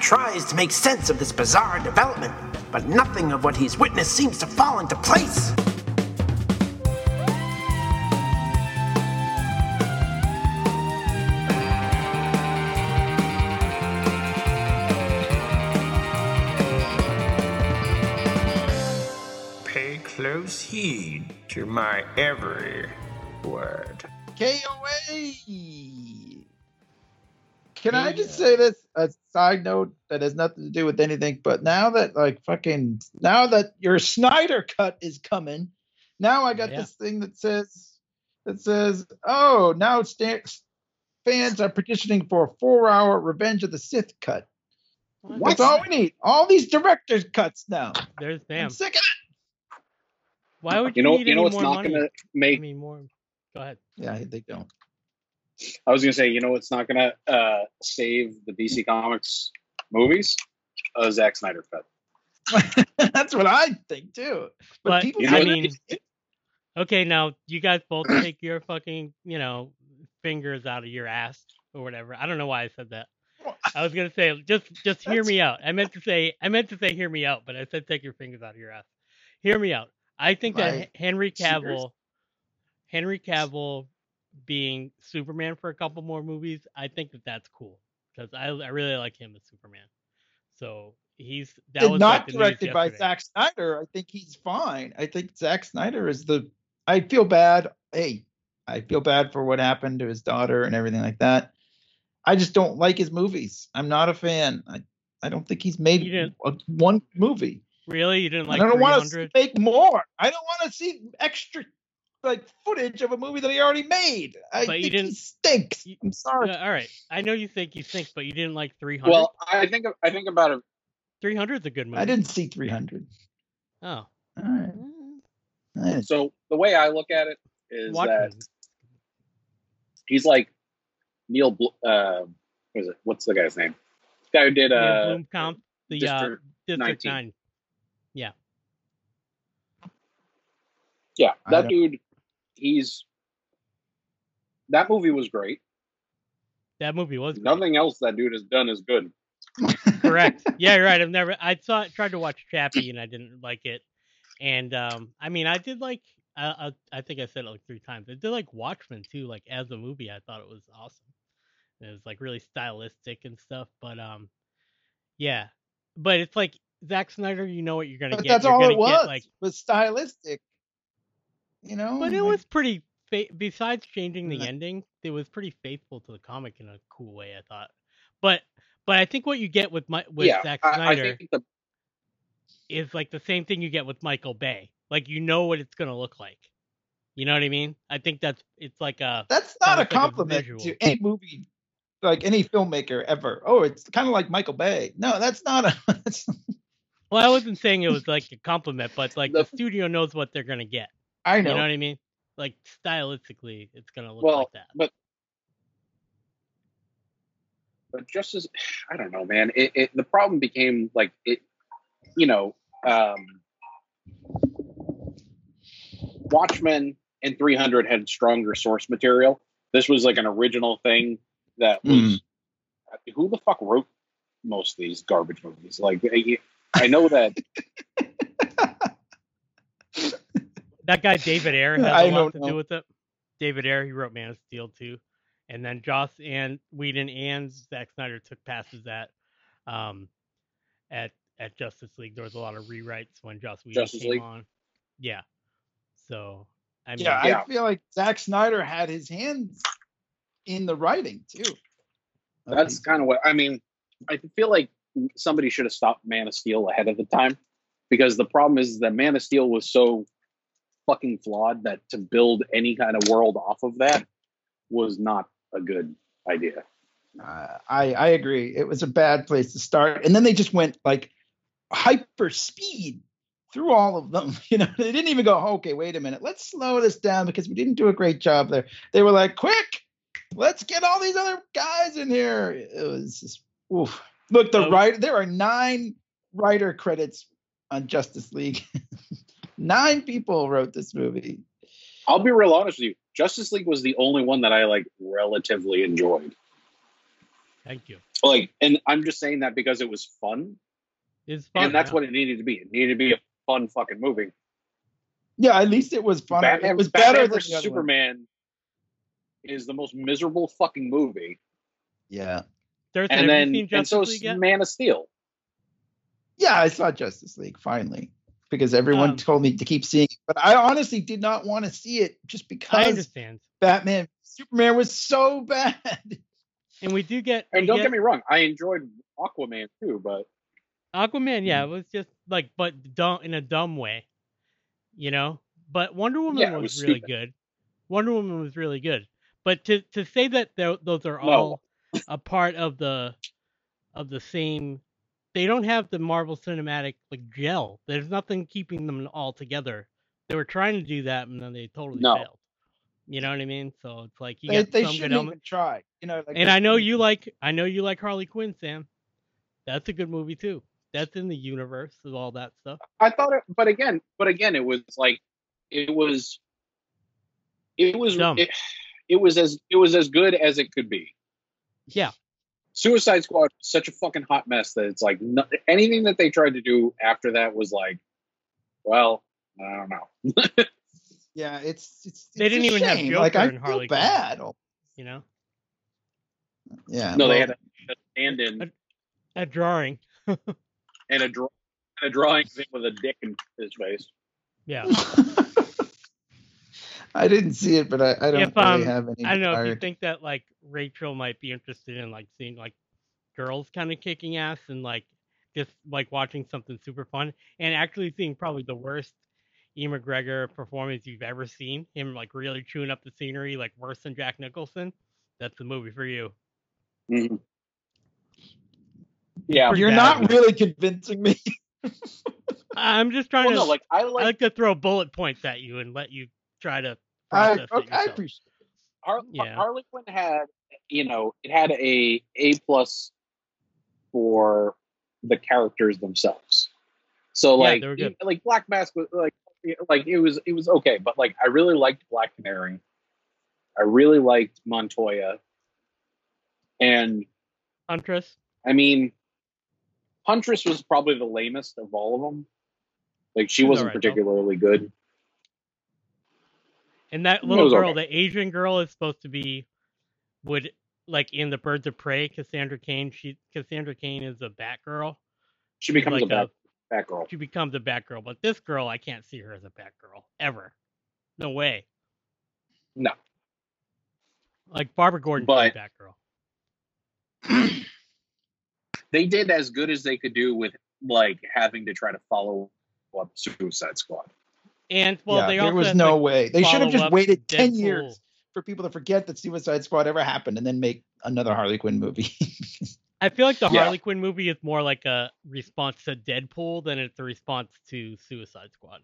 tries to make sense of this bizarre development, but nothing of what he's witnessed seems to fall into place. Pay close heed to my every word. KOA. Can I just say this a side note that has nothing to do with anything, but now that like fucking now that your Snyder cut is coming, now I got Yeah. this thing that says that says, oh, now sta- fans are petitioning for a four-hour Revenge of the Sith cut. That's all we need. All these director's cuts now. There's I'm sick of it. Why would you, You know, need you know any what's more not gonna I make. mean, more. Go ahead. Yeah, they don't. I was gonna say, you know, it's not gonna uh, save the DC Comics movies? A Zack Snyder cut. That's what I think too. But, But, people, You know I mean, okay, now you guys both take your fucking, you know, fingers out of your ass or whatever. I don't know why I said that. I was gonna say just just hear That's- me out. I meant to say I meant to say hear me out, but I said take your fingers out of your ass. Hear me out. I think that My H- Henry fingers. Cavill, Henry Cavill, being Superman for a couple more movies, I think that that's cool because I I really like him as Superman. So he's that and was not like directed by. Zack Snyder. I think he's fine. I think Zack Snyder is the. I feel bad. Hey, I feel bad for what happened to his daughter and everything like that. I just don't like his movies. I'm not a fan. I, I don't think he's made a, one movie. Really, you didn't like I don't want to make more. I don't want to see extra like footage of a movie that he already made. I But you think didn't- he stinks. you- I'm sorry. Yeah, all right, I know you think you think, but you didn't like 300. Well, I think I think about it. 300 is a good movie. I didn't see 300. Oh, All right. I So the way I look at it is watch that it. he's like Neill. Bl- Uh, what is it? What's the guy's name? The guy who did Neill uh, Blomkamp, the uh, District District 19. 9. yeah, I that dude. He's that movie was great. That movie was great. Nothing else that dude has done is good. correct. Yeah, you're right. I've never. I saw tried to watch Chappie and I didn't like it. And um, I mean, I did like. I, I I think I said it like three times. I did like Watchmen too. Like as a movie, I thought it was awesome. It was like really stylistic and stuff. But um, yeah. But it's like Zack Snyder. You know what you're gonna But get. that's You're all it was. Get, like, was stylistic. You know. but it like- was pretty. Fa- besides changing the Nah. ending, it was pretty faithful to the comic in a cool way. I thought. But but I think what you get with my with yeah, Zack I, I Snyder. think the is like the same thing you get with Michael Bay. Like you know what it's gonna look like. You know what I mean? I think that's it's like a That's not a almost like a compliment to any movie, like any filmmaker ever. Oh, it's kind of like Michael Bay. No, that's not a. That's, well, I wasn't saying it was like a compliment, but like the The- studio knows what they're gonna get. I know. You know. what I mean? Like stylistically, it's gonna look well, like that. but but just as I don't know, man. It, it the problem became like it, you know, um, Watchmen and 300 had stronger source material. This was like an original thing that was. Mm. Who the fuck wrote most of these garbage movies? Like, I- I know that That guy David Ayer has I a lot don't to know. do with it. David Ayer, he wrote Man of Steel too, and then Joss and Whedon and Zack Snyder took passes at, um, at at Justice League. There was a lot of rewrites when Joss Whedon Justice came League? on. Yeah. So I mean, yeah, Yeah. I feel like Zack Snyder had his hands in the writing too. That's these- kind of what I mean. I feel like somebody should have stopped Man of Steel ahead of the time because the problem is that Man of Steel was so fucking flawed that to build any kind of world off of that was not a good idea. Uh, I I agree. It was a bad place to start, and then they just went like hyper speed through all of them. You know, they didn't even go, okay, wait a minute, let's slow this down because we didn't do a great job there. They were like, quick, let's get all these other guys in here. It was just, oof. Look, the Oh. writer. There are nine writer credits on Justice League. nine people wrote this movie. I'll be real honest with you. Justice League was the only one that I like relatively enjoyed. thank you. Like, and I'm just saying that because it was fun, It's fun. and that's yeah. what it needed to be. It needed to be a fun fucking movie. Yeah, at least it was fun. Batman, it was Batman better than versus one. Superman is the most miserable fucking movie, Yeah. Dursin, and then and so is? Man of Steel. Yeah, I saw Justice League finally because everyone Um, told me to keep seeing it, but I honestly did not want to see it just I because understand. Batman Superman was so bad. And we do get And don't get get me wrong, I enjoyed Aquaman too, but Aquaman, yeah, it Mm. was just like, but dumb in a dumb way, you know. But Wonder Woman Yeah, was, was really good. Wonder Woman was really good. But to to say that those are No. all a part of the of the same, they don't have the Marvel Cinematic like gel. There's nothing keeping them all together. They were trying to do that, and then they totally No. failed. You know what I mean? So it's like you They, got they some good shouldn't even try. You know, like And I know you like I know you like Harley Quinn, Sam. That's a good movie too. That's in the universe of all that stuff. I thought it. But again, but again, it was like it was. It was it, it was as it was as good as it could be. Yeah. Suicide Squad was such a fucking hot mess that it's like no, anything that they tried to do after that was like, well, I don't know. Yeah, it's it's. They it's didn't a even have shame. Joker like I in feel Harley Quinn. bad. You know, Yeah. no, they had a, a stand-in a drawing. and a draw and a drawing thing with a dick in his face. Yeah. I didn't see it, but I, I don't If, really um, have any. I don't know if you think that like Rachel might be interested in like seeing like girls kind of kicking ass and like just like watching something super fun and actually seeing probably the worst E. McGregor performance you've ever seen. Him like really chewing up the scenery like worse than Jack Nicholson. That's the movie for you. Mhm. Yeah. You're bad. not really convincing me. I'm just trying Well, to no, like I I like like to throw bullet points at you and let you try to I, process it okay, I yourself. appreciate. Har- Yeah. Harley Quinn had, you know, it had a A plus for the characters themselves. So Yeah, like, they were good. like Black Mask was like, like it was it was okay, but like I really liked Black Canary. I really liked Montoya, and Huntress. I mean, Huntress was probably the lamest of all of them. Like she She was wasn't alright, though. particularly good. And that little girl, okay. the Asian girl, is supposed to be would like in the Birds of Prey. Cassandra Cain. She Cassandra Cain is a Batgirl. She becomes like a bad, bad girl. She becomes a Batgirl, but this girl, I can't see her as a Batgirl ever. No way. No. Like Barbara Gordon, But- Batgirl. they did as good as they could do with like having to try to follow up Suicide Squad. And well, yeah, they there was had, no like, way. They should have just up waited ten years for people to forget that Suicide Squad ever happened, and then make another Harley Quinn movie. I feel like the Yeah. Harley Quinn movie is more like a response to Deadpool than it's a response to Suicide Squad.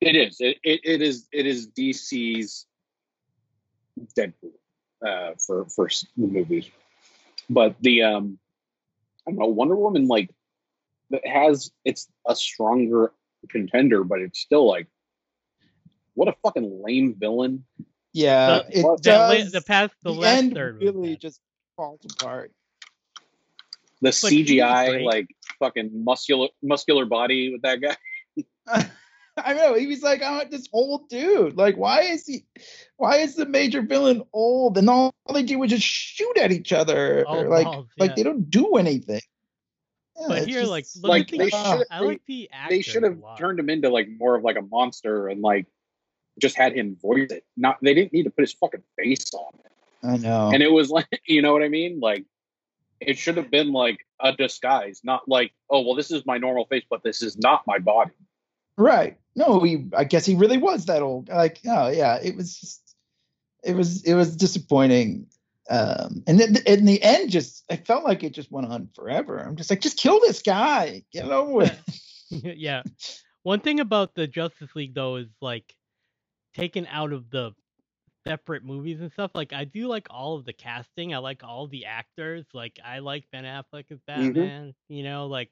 It is. It, it, it is. It is DC's Deadpool uh, for for s- the movies. But the um, I don't know. Wonder Woman like it has it's a stronger contender, but it's still like what a fucking lame villain. yeah, The- it Well, That does. the past, the, the last end third really bad. just falls apart. The like, he was CGI great. like fucking muscular muscular body with that guy. I know he was like, oh, this old dude. Like, why is he? Why is the major villain old? And all, all they do is just shoot at each other. All like, balls, like they don't do anything. Yeah, But it's here, just- like, look like, at the, they should- I like the actor. they should have turned him into like more of like a monster and like just had him voice it. Not they didn't need to put his fucking face on it. I know. And it was like you know what I mean? Like it should have been like a disguise, not like, oh well this is my normal face, but this is not my body. Right. No, he I guess he really was that old. Like, oh yeah, it was just it was it was disappointing. Um and then in the end just I felt like it just went on forever. I'm just like, just kill this guy. Get it over with. yeah. One thing about the Justice League though is like taken out of the separate movies and stuff. Like I do like all of the casting. I like all the actors. Like I like Ben Affleck as Mm-hmm. Batman. You know, like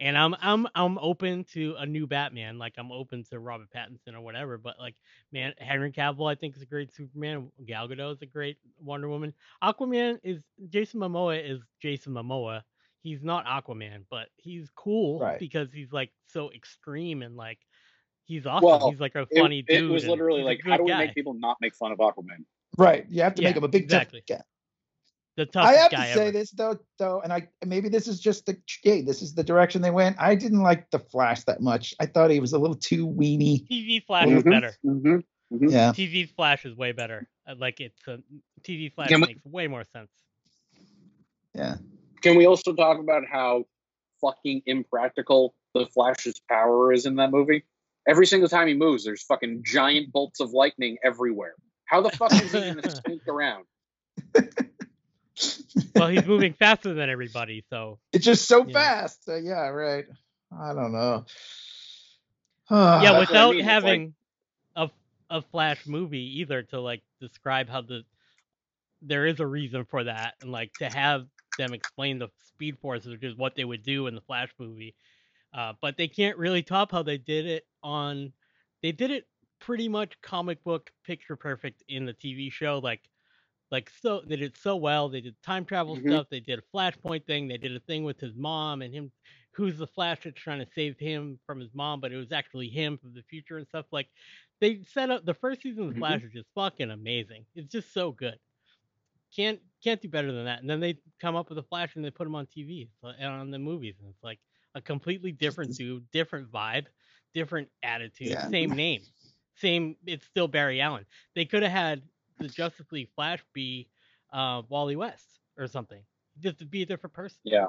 And I'm I'm I'm open to a new Batman. Like I'm open to Robert Pattinson or whatever. But like, man, Henry Cavill I think is a great Superman. Gal Gadot is a great Wonder Woman. Aquaman is Jason Momoa is Jason Momoa. He's not Aquaman, but he's cool Right. because he's like so extreme and like he's awesome. Well, he's like a It, funny it dude. It was literally like, how do we guy. make people not make fun of Aquaman? Right. You have to Yeah, make him a big exactly. tough guy. the I toughest have to say ever? this though, though, and I maybe this is just the hey, this is the direction they went. I didn't like the Flash that much. I thought he was a little too weeny. TV Flash is Mhm. better. Mm-hmm. Yeah. TV Flash is way better. Like it's a TV Flash we- makes way more sense. Yeah. Can we also talk about how fucking impractical the Flash's power is in that movie? Every single time he moves, there's fucking giant bolts of lightning everywhere. How the fuck is he gonna sneak around? Well, he's moving faster than everybody, so It's just so Yeah. fast. Uh, yeah, right. I don't know. yeah, that's what I without mean, it's like- having a a Flash movie either to like describe how the there is a reason for that, and like to have them explain the Speed Force, which is what they would do in the Flash movie. Uh, but they can't really top how they did it on. They did it pretty much comic book picture perfect in the TV show. Like, like so they did so well. They did time travel Mhm. stuff. They did a Flashpoint thing. They did a thing with his mom and him, who's the Flash that's trying to save him from his mom, but it was actually him from the future and stuff. Like, they set up the first season of Mhm. Flash is just fucking amazing. It's just so good. Can't can't do better than that. And then they come up with a Flash and they put him on TV and on the movies, and it's like a completely different dude, different vibe, different attitude, Yeah. same name, same. It's still Barry Allen. They could have had the Justice League Flash be uh, Wally West or something, just to be a different person. Yeah.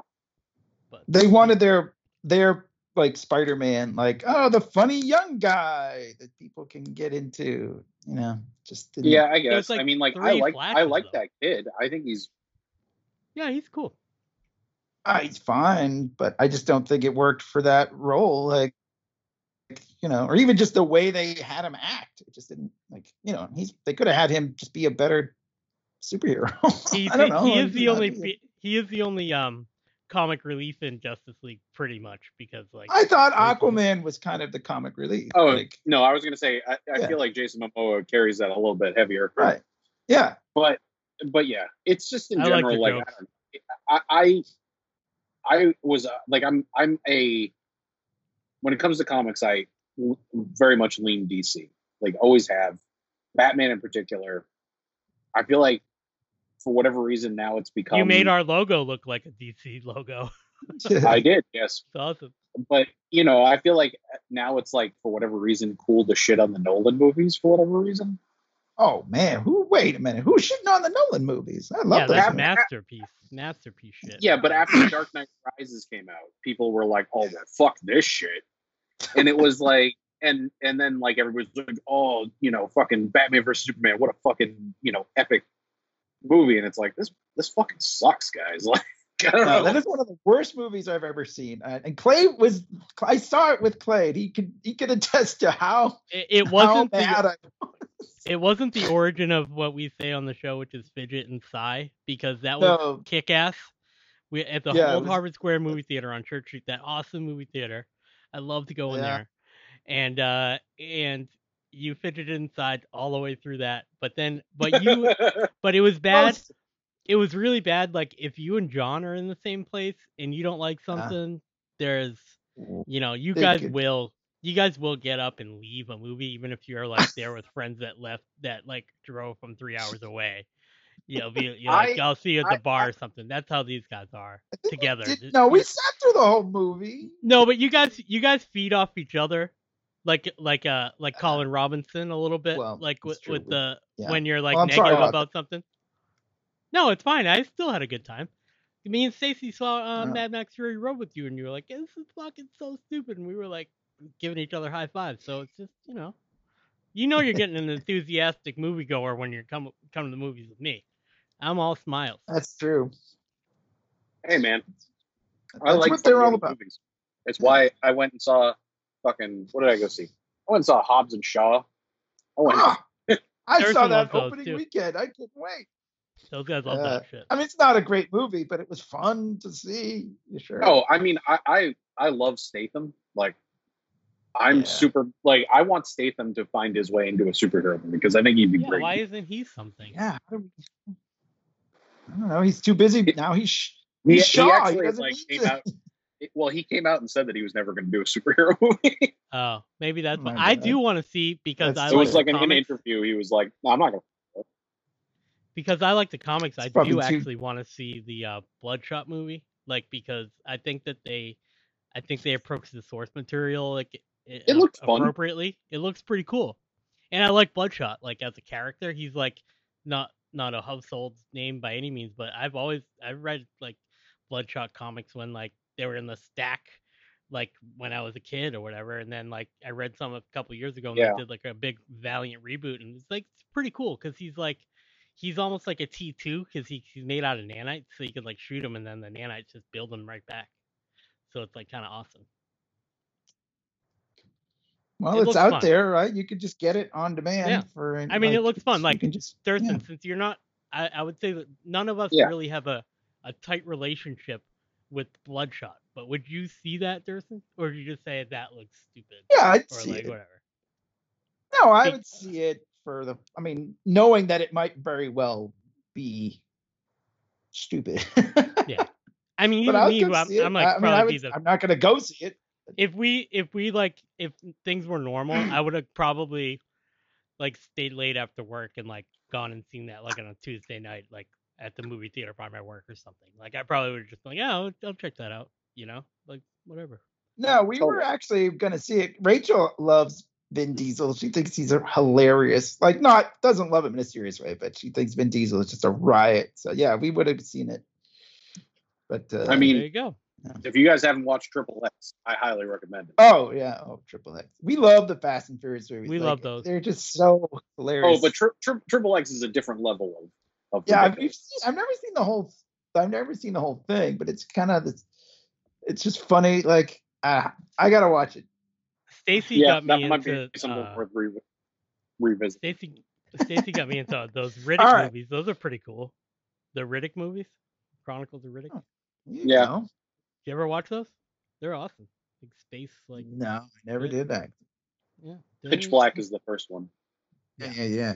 But They wanted their their like Spider-Man, like oh the funny young guy that people can get into. You know, just didn't- Yeah, I guess. like, I mean, like I three like I like though. that kid. I think he's yeah, he's cool. Ah, he's fine, but I just don't think it worked for that role. Like, you know, or even just the way they had him act. It just didn't like, you know, he's they could have had him just be a better superhero. He's, I don't know. He is the only. be- He is the only um comic relief in Justice League, pretty much, because like I thought Aquaman was kind of the comic relief. Oh like, no, I was gonna say I, I Yeah. feel like Jason Momoa carries that a little bit heavier. right. Yeah. But but yeah, it's just in I general the like, jokes. I. I I I was uh, like I'm I'm a when it comes to comics I very much lean DC. Like always have. Batman in particular. I feel like for whatever reason now it's become you made our logo look like a DC logo. I did, yes. It's awesome. But you know, I feel like now it's like for whatever reason cool to shit on the Nolan movies for whatever reason. Oh man, who? Wait a minute, who's shitting on the Nolan movies? I love yeah, those. that's have- masterpiece, masterpiece shit. Yeah, but after Dark Knight Rises came out, people were like, "Oh, well, fuck this shit," and it was like, and and then like everybody's like, "Oh, you know, fucking Batman versus Superman, what a fucking you know epic movie," and it's like this this fucking sucks, guys. Like, I No, that is one of the worst movies I've ever seen. Uh, and Clay was, I saw it with Clay. and He could, he could attest to how, it, it wasn't bad the, I it wasn't the origin of what we say on the show, which is fidget and sigh, because that was No. kick ass. We at the Yeah, it old was- Harvard Square movie theater on Church Street, that awesome movie theater. I love to go in Yeah. there, and uh and you fidgeted inside all the way through that. But then, but you, but it was bad. It was really bad. Like if you and John are in the same place and you don't like something, there's you know, you guys could- will you guys will get up and leave a movie even if you're like there with friends that left that like drove from three hours away. You'll be you're like, I- I'll see you at I- the bar or something. That's how these guys are I think we together. did- no, we sat through the whole movie. no, but you guys you guys feed off each other. Like like uh like Colin Robinson a little bit. well, like with, with the yeah. when you're like Well, negative about about something. No, it's fine. I still had a good time. Me and Stacy saw uh, Yeah. Mad Max Fury Road with you, and you were like, "This is fucking so stupid," and we were like giving each other high fives. So it's just you know, you know, you're getting an enthusiastic moviegoer when you're come come to the movies with me. I'm all smiles. That's true. hey, man, I That's like what they're all about. Movies. It's why I went and saw fucking what did I go see? I went and saw Hobbs and Shaw. I went. Ah, I saw that opening too. weekend. I couldn't wait. Those guys love Uh, that shit. I mean, it's not a great movie, but it was fun to see. You sure? Oh, I mean, I I, I love Statham. Like, I'm Yeah. super like I want Statham to find his way into a superhero movie because I think he'd be Yeah, great. why isn't he something? yeah. how do we- I don't know. He's too busy now. He's sh- he's he shy. He actually doesn't like need came to. out. Well, he came out and said that he was never going to do a superhero movie. Oh, maybe that's Oh what my I do want to see because That's I it like was like an in an interview. He was like, "No, I'm not going." Because I like the comics, It's I do too- actually want to see the uh, Bloodshot movie. Like because I think that they, I think they approach the source material like it, It looks fun. appropriately. It looks pretty cool, and I like Bloodshot. Like as a character, he's like not not a household name by any means, but I've always I've read like Bloodshot comics when like they were in the stack. Like when I was a kid or whatever, and then like I read some a couple years ago, and Yeah. they did like a big Valiant reboot, and it's like it's pretty cool because he's like he's almost like a T two because he, he's made out of nanites, so you could like shoot him and then the nanites just build him right back. So it's like kind of awesome. well, it it's out fun. there, right? You could just get it on demand Yeah. for. I mean, it looks fun, like, just Dursin, yeah. since you're not, I, I would say that none of us Yeah. really have a, a tight relationship with Bloodshot. But would you see that, Dursin, or would you just say that looks stupid? Yeah, I'd or see like it. whatever. No, I would see it for the. I mean, knowing that it might very well be stupid. Yeah. I mean, even me, who I'm. I'm like I, mean, I probably would, the I'm not going to go see it. if we if we like if things were normal, I would have probably like stayed late after work and like gone and seen that like on a Tuesday night, like at the movie theater by my work or something. Like I probably would have just been like, yeah, I'll, I'll check that out. You know, like whatever. No, we were actually going to see it. Rachel loves Vin Diesel. She thinks he's a hilarious. Like, not doesn't love him in a serious way, but she thinks Vin Diesel is just a riot. So yeah, we would have seen it. But uh, I mean- there you go. If you guys haven't watched Triple X, I highly recommend it. oh yeah, oh Triple X. We love the Fast and Furious movies. We Like, love those. They're just so hilarious. Oh, but tri- tri- Triple X is a different level of. of yeah, I've, seen, I've never seen the whole. I've never seen the whole thing, but it's kind of this. It's just funny. Like ah, I gotta watch it. Stacy yeah, got that me might into be something uh, worth re- revisit. Stacy. Stacy got me into those Riddick All right. movies. Those are pretty cool. The Riddick movies, Chronicles of Riddick. Oh. Yeah. know. You ever watch those? They're awesome. Like space, like no, I never Good. did that. yeah. Pitch Black is the first one. Yeah, yeah, yeah.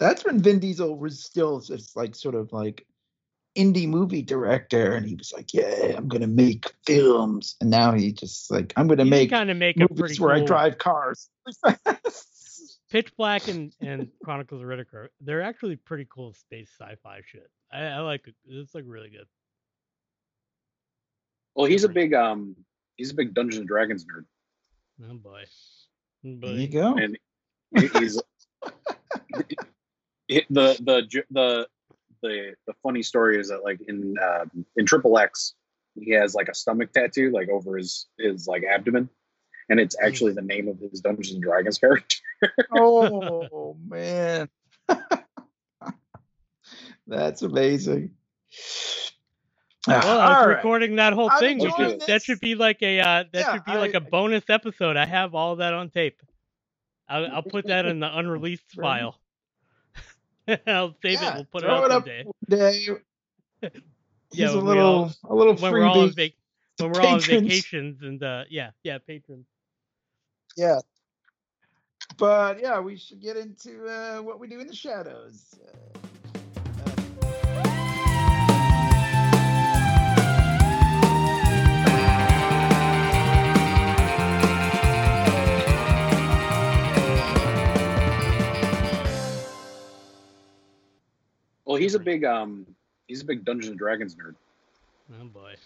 That's when Vin Diesel was still just like sort of like indie movie director, and he was like, "Yeah, I'm gonna make films," and now he just like, "I'm gonna You make kind of make a movies pretty where I drive cars." Pitch Black and, and Chronicles of Riddick are they're actually pretty cool space sci-fi shit. I, I like it. It's like really good. Well, he's a big um, he's a big Dungeons and Dragons nerd, Oh boy. Oh, there you go. and he's it, the the the the the funny story is that like in uh, in Triple X, he has like a stomach tattoo like over his his like abdomen, and it's actually the name of his Dungeons and Dragons character. oh man, that's amazing. Well, I was all right. recording that whole I'm thing. We enjoying should, that should be like a uh, that Yeah, should be like I- a bonus episode. I have all that on tape. I'll, I'll put that in the unreleased file. I'll save Yeah, it. We'll put it up it up day. He's Yeah, a little, all- a little When we're all on vac- when we're all on vacations and uh, yeah, yeah, patrons. Yeah. But yeah, we should get into uh, what we do in the shadows. Uh, Well, he's a big um, he's a big Dungeons and Dragons nerd. Oh boy.